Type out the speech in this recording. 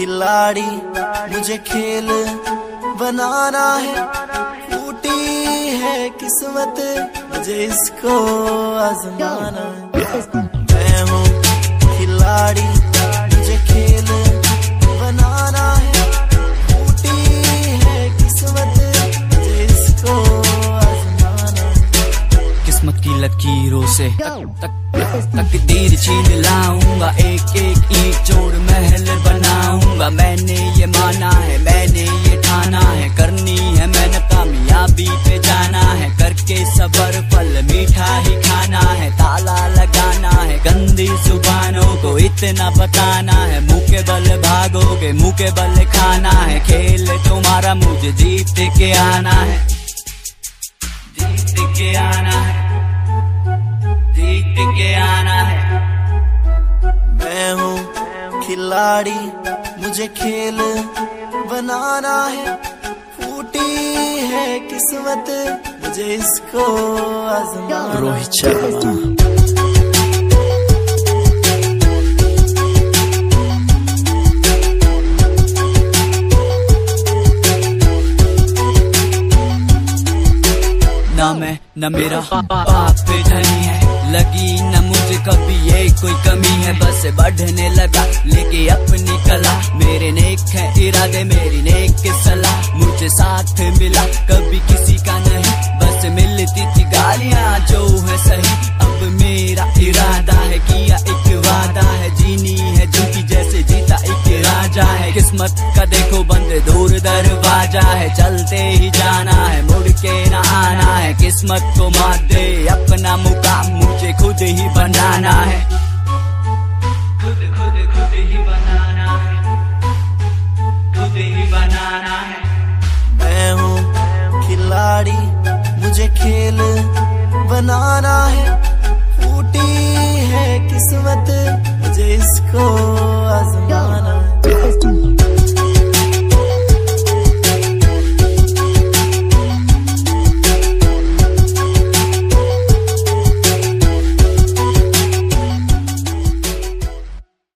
खिलाड़ी, मुझे खेल बनाना है। फूटी है किस्मत, मुझे इसको आजमाना मैं हूँ खिलाड़ी, मुझे खेल बनाना है। फूटी है किस्मत, मुझे इसको आजमाना किस्मत की लकीरों से तक तक तकदीर छीन लाऊँगा एक एक ईट, जोड़ महल मैंने ये माना है, मैंने ये ठाना है, करनी है मैंने कामयाबी पे जाना है, करके सबर फल मीठा ही खाना है, ताला लगाना है, गंदी सुबानों को इतना बताना है, मुँह के बल भागोगे, मुँह के बल खाना है, खेल तुम्हारा मुझे जीत के आना है। खिलाड़ी मुझे खेल बनाना है। फूटी है किस्मत मुझे इसको रोहित शर्मा। ना मैं न मेरा बाप पे धनी है लगी कोई कमी है, बस बढ़ने लगा। लेके अपनी कला, मेरे नेक है इरादे, मेरी नेक सलाह। मुझे साथ मिला, कभी किसी का नहीं। बस मिलती थी गालियाँ, जो है सही। अब मेरा इरादा है, किया एक वादा है। जीनी है ज़िंदगी जैसे जीता एक राजा है। किस्मत का देखो, बंद दूर दरवाज़ा है। चलते ही जाना है, मुड़ के ना आना है। किस्मत को मात दे, अपना मुकाम मुझे खुद ही बनाना है। साड़ी मुझे खेल बनाना है। फूटी है किस्मत मुझे इसको